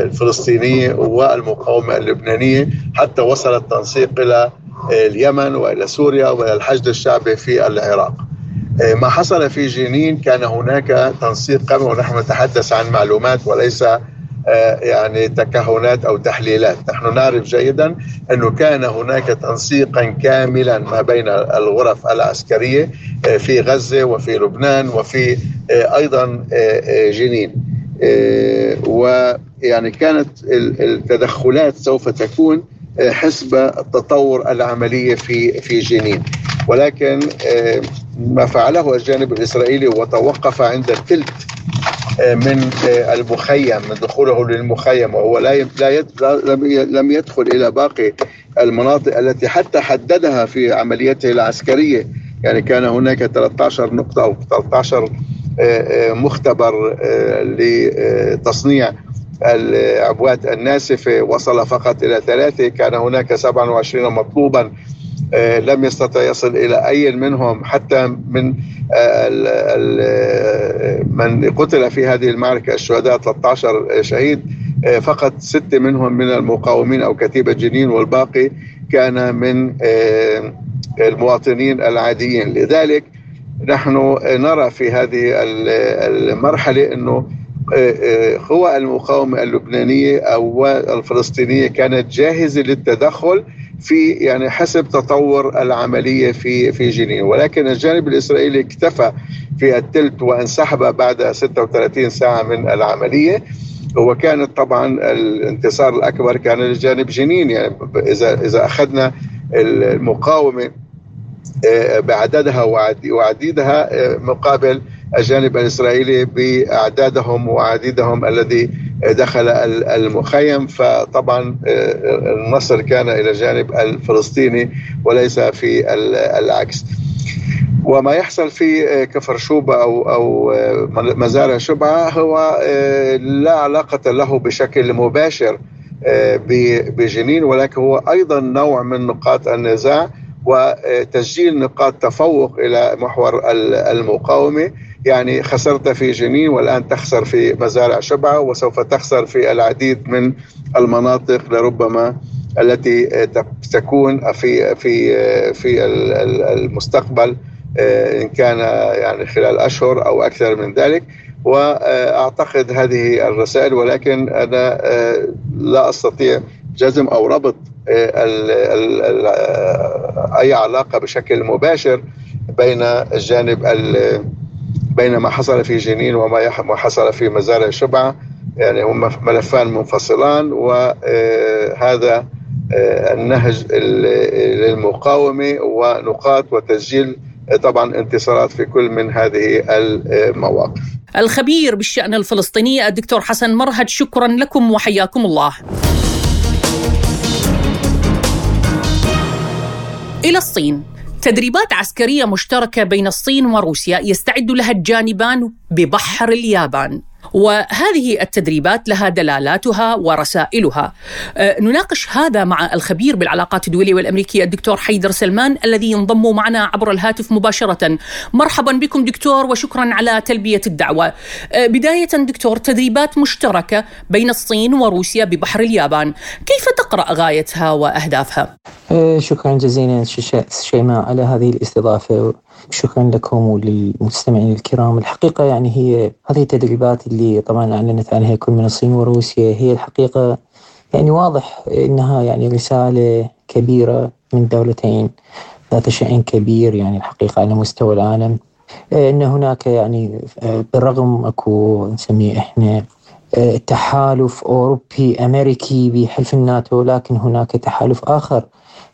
الفلسطينية والمقاومة اللبنانية حتى وصل التنسيق إلى اليمن وإلى سوريا وإلى الحشد الشعبي في العراق. ما حصل في جنين كان هناك تنسيق قوي ونحن نتحدث عن معلومات وليس يعني تكهنات أو تحليلات، نحن نعرف جيدا إنه كان هناك تنسيقا كاملا ما بين الغرف العسكرية في غزة وفي لبنان وفي أيضا جنين. ويعني كانت التدخلات سوف تكون حسب التطور العملية في في جنين ولكن ما فعله الجانب الإسرائيلي وتوقف عند الثلث من المخيم من دخوله للمخيم وهو لا لا لم يدخل إلى باقي المناطق التي حتى حددها في عمليته العسكرية. يعني كان هناك 13 نقطة أو 13 مختبر لتصنيع العبوات الناسفة وصل فقط إلى ثلاثة. كان هناك 27 مطلوبا لم يستطع يصل إلى أي منهم حتى من من قتل في هذه المعركة الشهداء 13 شهيد فقط ستة منهم من المقاومين أو كتيبة جنين والباقي كان من المواطنين العاديين. لذلك نحن نرى في هذه المرحلة إنه قوى المقاومة اللبنانية أو الفلسطينية كانت جاهزة للتدخل في يعني حسب تطور العملية في في جنين ولكن الجانب الإسرائيلي اكتفى في التلت وانسحب بعد 36 ساعة من العملية. وكانت طبعا الانتصار الأكبر كان لجانب جنين. يعني إذا إذا أخذنا المقاومة بعددها وعديدها مقابل الجانب الإسرائيلي بأعدادهم وعديدهم الذي دخل المخيم. فطبعا النصر كان إلى جانب الفلسطيني وليس في العكس. وما يحصل في كفر شوبة أو أو مزارع شبعة هو لا علاقة له بشكل مباشر بجنين ولكن هو أيضا نوع من نقاط النزاع وتسجيل نقاط تفوق إلى محور المقاومة. يعني خسرت في جنين والآن تخسر في مزارع شبعة وسوف تخسر في العديد من المناطق لربما التي تكون في في في المستقبل إن كان يعني خلال أشهر أو أكثر من ذلك. وأعتقد هذه الرسائل ولكن أنا لا أستطيع جزم أو ربط ال أي علاقة بشكل مباشر بين الجانب بين ما حصل في جنين وما حصل في مزارع شبعه يعني هم ملفان منفصلان وهذا النهج للمقاومة ونقاط وتسجيل طبعا انتصارات في كل من هذه المواقف. الخبير بالشأن الفلسطيني الدكتور حسن مرهج شكرا لكم وحياكم الله. إلى الصين تدريبات عسكرية مشتركة بين الصين وروسيا يستعد لها الجانبان ببحر اليابان. وهذه التدريبات لها دلالاتها ورسائلها. أه، نناقش هذا مع الخبير بالعلاقات الدولية والأمريكية الدكتور حيدر سلمان الذي ينضم معنا عبر الهاتف مباشرة. مرحبا بكم دكتور وشكرا على تلبية الدعوة. أه، بداية دكتور تدريبات مشتركة بين الصين وروسيا ببحر اليابان. كيف تقرأ غايتها وأهدافها؟ أه، شكرا جزيلا شيماء على هذه الاستضافة. شكرا لكم وللمستمعين الكرام. الحقيقة يعني هي هذه التدريبات اللي طبعا أعلنت عنها كل من الصين وروسيا هي الحقيقة يعني واضح أنها يعني رسالة كبيرة من دولتين ذات شأن كبير يعني الحقيقة على مستوى العالم. أن هناك يعني بالرغم أكو نسميه إحنا تحالف أوروبي أمريكي بحلف الناتو لكن هناك تحالف آخر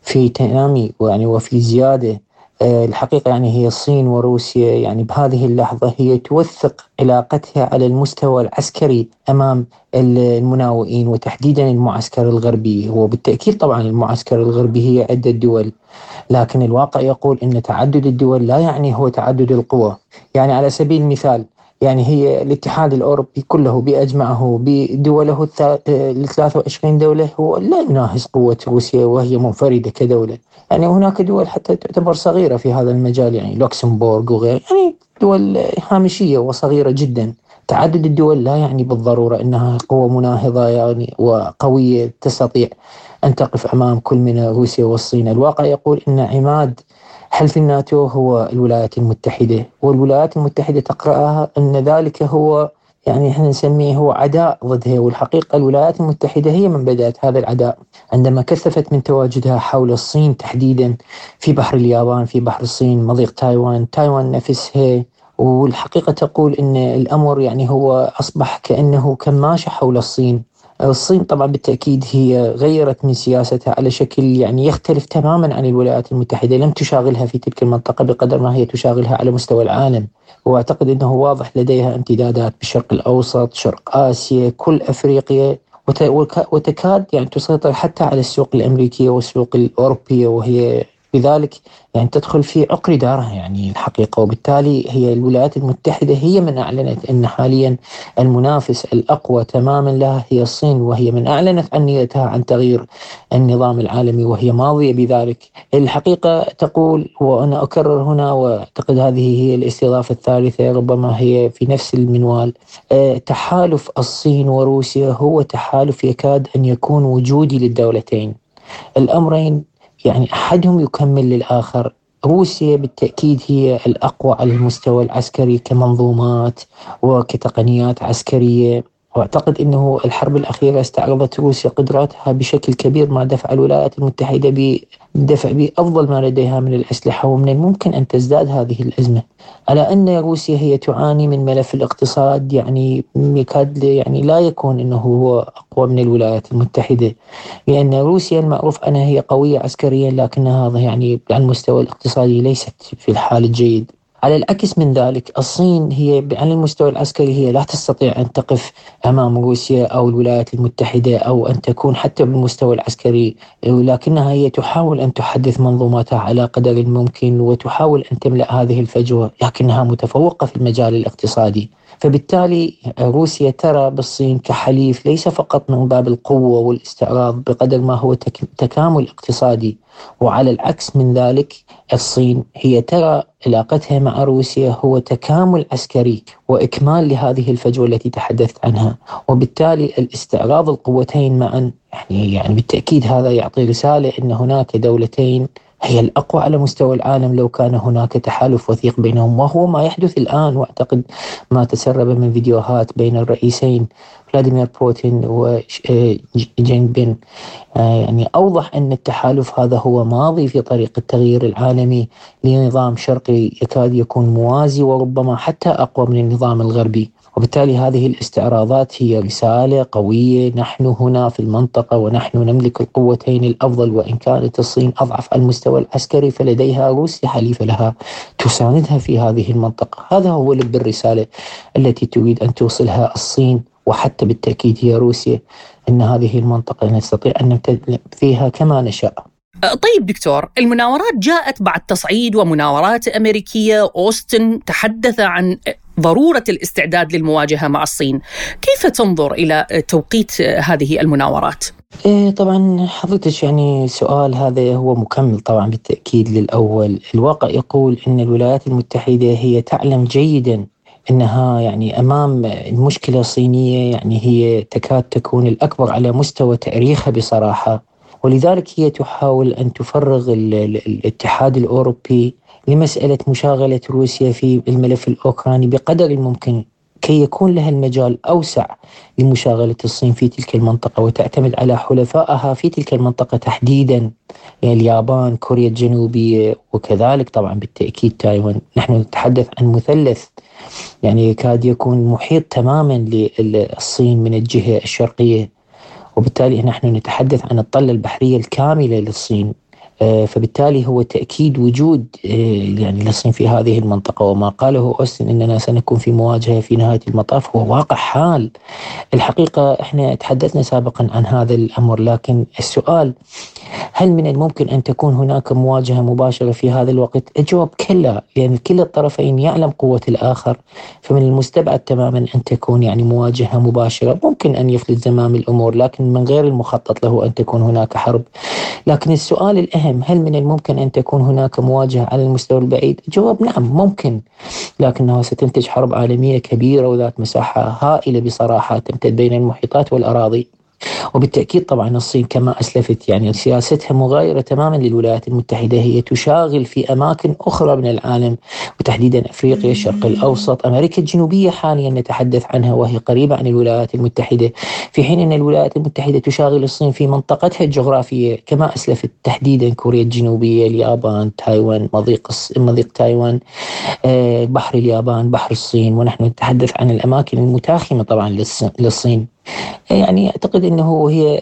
في تنامي يعني وفي زيادة آه، الحقيقة يعني هي الصين وروسيا يعني بهذه اللحظة هي توثق علاقتها على المستوى العسكري أمام المناوئين وتحديدا المعسكر الغربي. وبالتأكيد طبعا المعسكر الغربي هي عدة دول لكن الواقع يقول أن تعدد الدول لا يعني هو تعدد القوى. يعني على سبيل المثال يعني هي الاتحاد الأوروبي كله بأجمعه بدوله ال 23 دولة هو لا يناهز قوة روسيا وهي منفردة كدولة. يعني هناك دول حتى تعتبر صغيرة في هذا المجال يعني لوكسمبورغ وغير يعني دول هامشية وصغيرة جدا. تعدد الدول لا يعني بالضرورة أنها قوة مناهضة يعني وقوية تستطيع أن تقف أمام كل من روسيا والصين. الواقع يقول أن عماد حلف الناتو هو الولايات المتحدة؟ والولايات المتحدة تقرأها أن ذلك هو يعني إحنا نسميه هو عداء ضدها والحقيقة الولايات المتحدة هي من بدأت هذا العداء. عندما كثفت من تواجدها حول الصين تحديدا في بحر اليابان في بحر الصين مضيق تايوان تايوان نفسها والحقيقة تقول أن الأمر يعني هو أصبح كأنه كماشة حول الصين. الصين طبعا بالتأكيد هي غيرت من سياستها على شكل يعني يختلف تماما عن الولايات المتحدة لم تشاغلها في تلك المنطقة بقدر ما هي تشاغلها على مستوى العالم. وأعتقد أنه واضح لديها امتدادات بالشرق الأوسط شرق آسيا كل أفريقيا. وتكاد يعني تسيطر حتى على السوق الأمريكية والسوق الأوروبية وهي لذلك يعني تدخل في عقر دارها يعني الحقيقة. وبالتالي هي الولايات المتحدة هي من أعلنت أن حاليا المنافس الأقوى تماما لها هي الصين وهي من أعلنت عن نيتها عن تغيير النظام العالمي وهي ماضية بذلك. الحقيقة تقول وأنا أكرر هنا وأعتقد هذه هي الاستضافة الثالثة ربما هي في نفس المنوال. أه تحالف الصين وروسيا هو تحالف يكاد أن يكون وجودي للدولتين. الأمرين يعني أحدهم يكمل للآخر. روسيا بالتأكيد هي الأقوى على المستوى العسكري كمنظومات وكتقنيات عسكرية. واعتقد إنه الحرب الأخيرة استعرضت روسيا قدراتها بشكل كبير مع دفع الولايات المتحدة بالدفع بأفضل ما لديها من الأسلحة ومن الممكن أن تزداد هذه الأزمة. على أن روسيا هي تعاني من ملف الاقتصاد يعني يكاد يعني لا يكون إنه هو أقوى من الولايات المتحدة. لأن روسيا المعروف أنها هي قوية عسكريا لكنها يعني على المستوى الاقتصادي ليست في الحال الجيد. على العكس من ذلك الصين هي على المستوى العسكري هي لا تستطيع أن تقف أمام روسيا أو الولايات المتحدة أو أن تكون حتى بالمستوى العسكري ولكنها هي تحاول أن تحدث منظوماتها على قدر الممكن وتحاول أن تملأ هذه الفجوة لكنها متفوقة في المجال الاقتصادي. فبالتالي روسيا ترى بالصين كحليف ليس فقط من باب القوة والاستعراض بقدر ما هو تكامل اقتصادي وعلى العكس من ذلك الصين هي ترى علاقتها مع روسيا هو تكامل عسكري وإكمال لهذه الفجوة التي تحدثت عنها، وبالتالي الاستعراض القوتين معا يعني يعني بالتأكيد هذا يعطي رسالة إن هناك دولتين هي الأقوى على مستوى العالم لو كان هناك تحالف وثيق بينهم وهو ما يحدث الآن وأعتقد ما تسرب من فيديوهات بين الرئيسين فلاديمير بوتين وجين بين. آه، يعني أوضح أن التحالف هذا هو ماضي في طريق التغيير العالمي لنظام شرقي يكاد يكون موازي وربما حتى أقوى من النظام الغربي. وبالتالي هذه الاستعراضات هي رسالة قوية. نحن هنا في المنطقة ونحن نملك القوتين الأفضل وإن كانت الصين أضعف المستوى العسكري فلديها روسيا حليفة لها تساندها في هذه المنطقة. هذا هو لب الرسالة التي تريد أن توصلها الصين وحتى بالتأكيد هي روسيا. أن هذه المنطقة نستطيع أن نمتد فيها كما نشاء. طيب دكتور المناورات جاءت بعد تصعيد ومناورات أمريكية. أوستن تحدث عن ضرورة الاستعداد للمواجهة مع الصين، كيف تنظر إلى توقيت هذه المناورات؟ إيه طبعا حضرتك يعني سؤال هذا هو مكمل طبعا بالتأكيد للأول، الواقع يقول إن الولايات المتحدة هي تعلم جيدا إنها يعني أمام مشكله صينيه يعني هي تكاد تكون الأكبر على مستوى تاريخها بصراحة. ولذلك هي تحاول أن تفرغ الاتحاد الأوروبي لمسألة مشاغلة روسيا في الملف الأوكراني بقدر الممكن كي يكون لها المجال أوسع لمشاغلة الصين في تلك المنطقة وتعتمد على حلفائها في تلك المنطقة تحديدا. يعني اليابان كوريا الجنوبية وكذلك طبعا بالتأكيد تايوان. نحن نتحدث عن مثلث. يعني يكاد يكون محيط تماما للصين من الجهة الشرقية. وبالتالي نحن نتحدث عن الطلة البحرية الكاملة للصين. فبالتالي هو تأكيد وجود آه، يعني للصين في هذه المنطقة. وما قاله أوستن أننا سنكون في مواجهة في نهاية المطاف هو واقع حال. الحقيقة إحنا تحدثنا سابقا عن هذا الأمر لكن السؤال هل من الممكن أن تكون هناك مواجهة مباشرة في هذا الوقت؟ الجواب كلا لأن كلا الطرفين يعلم قوة الآخر فمن المستبعد تماما أن تكون يعني مواجهة مباشرة. ممكن أن يفلت زمام الأمور لكن من غير المخطط له أن تكون هناك حرب. لكن السؤال الأهم هل من الممكن أن تكون هناك مواجهة على المستوى البعيد؟ الجواب نعم ممكن لكنها ستنتج حرب عالمية كبيرة وذات مساحة هائلة بصراحة تمتد بين المحيطات والأراضي وبالتأكيد طبعا الصين كما أسلفت يعني سياستها مغايرة تماما للولايات المتحدة هي تشاغل في أماكن أخرى من العالم وتحديدا أفريقيا الشرق الأوسط أمريكا الجنوبية حاليا نتحدث عنها وهي قريبة عن الولايات المتحدة في حين أن الولايات المتحدة تشاغل الصين في منطقتها الجغرافية كما أسلفت تحديدا كوريا الجنوبية اليابان تايوان مضيق مضيق تايوان آه، بحر اليابان بحر الصين ونحن نتحدث عن الأماكن المتاخمة طبعا للصين. يعني أعتقد إنه هي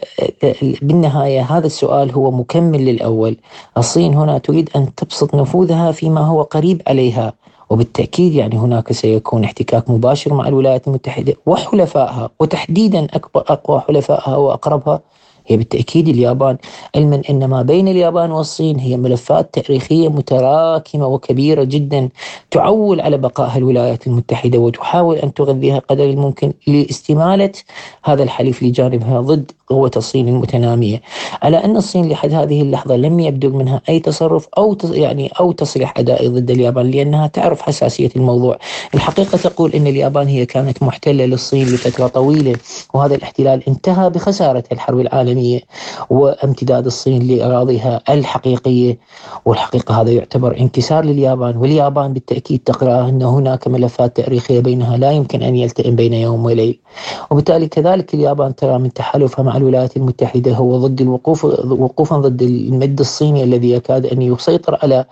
بالنهاية هذا السؤال هو مكمل للأول، الصين هنا تريد أن تبسط نفوذها فيما هو قريب عليها وبالتأكيد يعني هناك سيكون احتكاك مباشر مع الولايات المتحدة وحلفائها وتحديدا اكبر أقوى حلفائها وأقربها هي بالتأكيد اليابان. علما أن ما بين اليابان والصين هي ملفات تاريخية متراكمة وكبيرة جدا تعول على بقائها الولايات المتحدة وتحاول أن تغذيها قدر الممكن لاستمالة هذا الحليف لجانبها ضد قوة الصين المتنامية. على أن الصين لحد هذه اللحظة لم يبدو منها أي تصرف أو يعني أو تصريح أدائي ضد اليابان لأنها تعرف حساسية الموضوع. الحقيقة تقول أن اليابان هي كانت محتلة للصين لفترة طويلة وهذا الاحتلال انتهى بخسارة الحرب العالمية وامتداد الصين لأراضيها الحقيقية. والحقيقة هذا يعتبر انكسار لليابان واليابان بالتأكيد تقرأ أن هناك ملفات تاريخية بينها لا يمكن أن يلتئم بين يوم وليل. وبالتالي كذلك اليابان ترى من تحالفها مع الولايات المتحدة هو ضد الوقوف وقوفا ضد المد الصيني الذي يكاد أن يسيطر على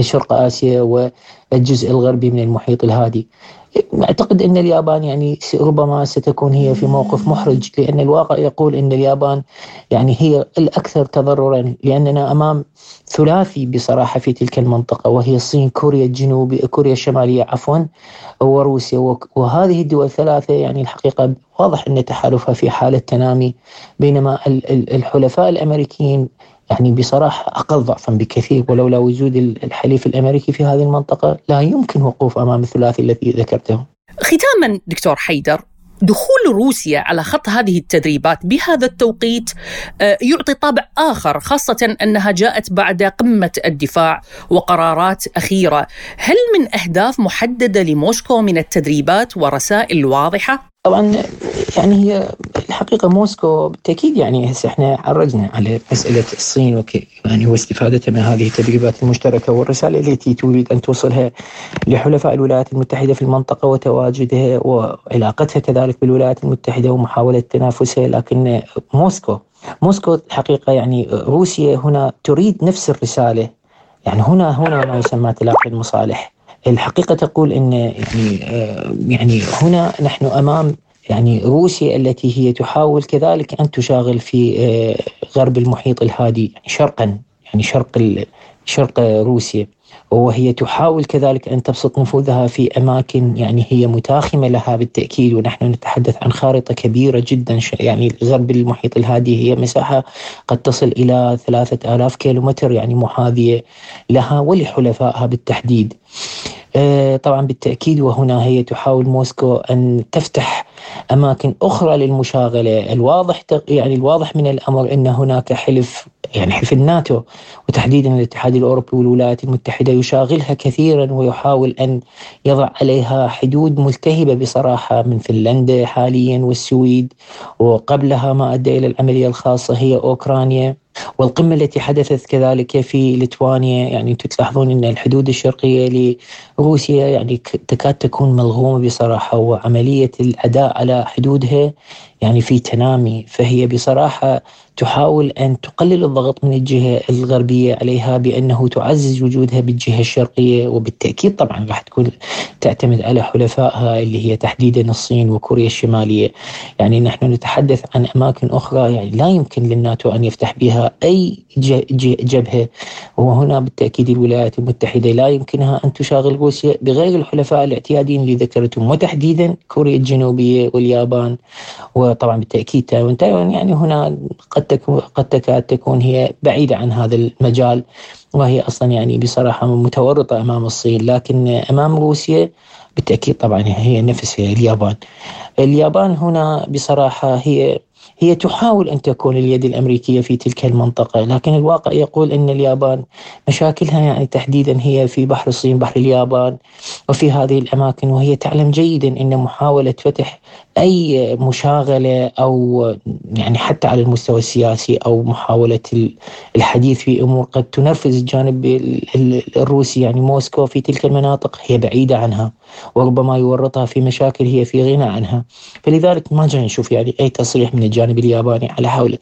شرق آسيا والجزء الغربي من المحيط الهادي. أعتقد إن اليابان يعني ربما ستكون هي في موقف محرج لأن الواقع يقول إن اليابان يعني هي الأكثر تضررا لأننا أمام ثلاثي بصراحة في تلك المنطقة وهي الصين كوريا الجنوبيه كوريا الشمالية عفوا وروسيا وهذه الدول الثلاثة يعني الحقيقة واضح إن تحالفها في حالة تنامي بينما الحلفاء الأمريكيين يعني بصراحة أقل ضعفا بكثير ولولا وجود الحليف الأمريكي في هذه المنطقة لا يمكن وقوف أمام الثلاثي الذي ذكرته ختاما دكتور حيدر دخول روسيا على خط هذه التدريبات بهذا التوقيت آه، يعطي طابع آخر خاصة أنها جاءت بعد قمة الدفاع وقرارات أخيرة، هل من أهداف محددة لموسكو من التدريبات ورسائل واضحه؟ طبعا يعني هي الحقيقة موسكو بالتأكيد يعني هسه إحنا عرجنا على مسألة الصين وكي يعني واستفادتها من هذه التدريبات المشتركة والرسالة التي تريد أن توصلها لحلفاء الولايات المتحدة في المنطقة وتواجدها وعلاقتها كذلك بالولايات المتحدة ومحاولة تنافسها لكن موسكو موسكو الحقيقة يعني روسيا هنا تريد نفس الرسالة يعني هنا هنا ما يسمى تلاقي المصالح. الحقيقة تقول أن يعني آه، يعني هنا نحن أمام يعني روسيا التي هي تحاول كذلك أن تشاغل في آه، غرب المحيط الهادي يعني شرقا يعني شرق شرق روسيا. وهي تحاول كذلك أن تبسط نفوذها في أماكن يعني هي متاخمة لها بالتأكيد. ونحن نتحدث عن خارطة كبيرة جدا يعني غرب المحيط الهادي هي مساحة قد تصل ثلاثة آلاف كيلومتر يعني محاذية لها ولحلفائها بالتحديد. طبعا بالتأكيد وهنا هي تحاول موسكو أن تفتح أماكن أخرى للمشاغلة. الواضح يعني الواضح من الأمر أن هناك حلف يعني حلف الناتو وتحديدا الاتحاد الأوروبي والولايات المتحدة يشاغلها كثيرا ويحاول أن يضع عليها حدود ملتهبة بصراحة من فنلندا حاليا والسويد وقبلها ما أدى إلى العملية الخاصة هي أوكرانيا. والقمة التي حدثت كذلك في ليتوانيا يعني أنتم تلاحظون إن الحدود الشرقية لروسيا يعني تكاد تكون ملغومة بصراحة وعملية الأداء على حدودها يعني في تنامي. فهي بصراحة تحاول أن تقلل الضغط من الجهة الغربية عليها بأنه تعزز وجودها بالجهة الشرقية وبالتأكيد طبعا راح تكون تعتمد على حلفائها اللي هي تحديدا الصين وكوريا الشمالية. يعني نحن نتحدث عن أماكن أخرى يعني لا يمكن للناتو أن يفتح بها أي جبهة. وهنا بالتأكيد الولايات المتحدة لا يمكنها أن تشاغل روسيا بغير الحلفاء الاعتياديين اللي ذكرتهم وتحديدا كوريا الجنوبية واليابان. وطبعا بالتأكيد تايوان. تايوان يعني هنا قد تكون قد تكاد تكون هي بعيدة عن هذا المجال وهي أصلا يعني بصراحة متورطة أمام الصين. لكن أمام روسيا بالتأكيد طبعا هي نفسها اليابان. اليابان هنا بصراحة هي هي تحاول أن تكون اليد الأمريكية في تلك المنطقة لكن الواقع يقول أن اليابان مشاكلها يعني تحديدا هي في بحر الصين بحر اليابان وفي هذه الأماكن وهي تعلم جيدا أن محاولة فتح أي مشاغلة أو يعني حتى على المستوى السياسي أو محاولة الحديث في أمور قد تنرفز الجانب الروسي. يعني موسكو في تلك المناطق هي بعيدة عنها وربما يورطها في مشاكل هي في غنى عنها. فلذلك ما جاي نشوف يعني أي تصريح من الجانب الياباني على حول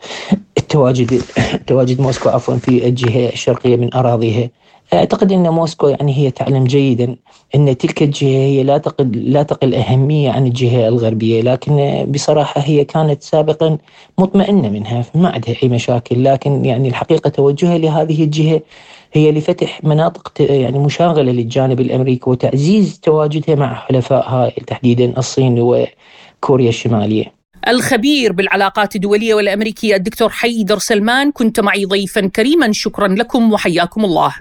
التواجد تواجد موسكو عفوا في الجهة الشرقية من أراضيها. أعتقد إن موسكو يعني هي تعلم جيدا إن تلك الجهة هي لا تقل لا تقل أهمية عن الجهة الغربية لكن بصراحة هي كانت سابقا مطمئنة منها ما عندها أي مشاكل لكن يعني الحقيقة توجهها لهذه الجهة هي لفتح مناطق يعني مشاغلة للجانب الأمريكي وتعزيز تواجدها مع حلفائها تحديدا الصين وكوريا الشمالية. الخبير بالعلاقات الدولية والأمريكية الدكتور حيدر سلمان كنت معي ضيفا كريما شكرا لكم وحياكم الله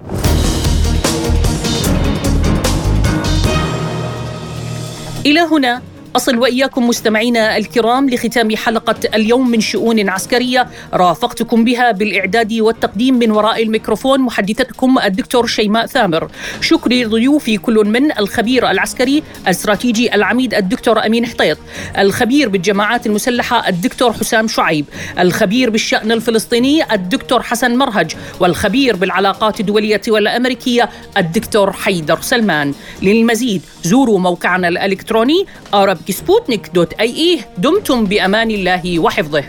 إلى هنا أصل وإياكم مستمعينا الكرام لختام حلقة اليوم من شؤون عسكرية. رافقتكم بها بالإعداد والتقديم من وراء الميكروفون محدثتكم الدكتور شيماء ثامر. شكري ضيوفي كل من الخبير العسكري الاستراتيجي العميد الدكتور أمين حطيط. الخبير بالجماعات المسلحة الدكتور حسام شعيب. الخبير بالشأن الفلسطيني الدكتور حسن مرهج. والخبير بالعلاقات الدولية والأمريكية الدكتور حيدر سلمان. للمزيد زوروا موقعنا الإلكتروني أرب سبوتنيك dot ae دمتم بأمان الله وحفظه.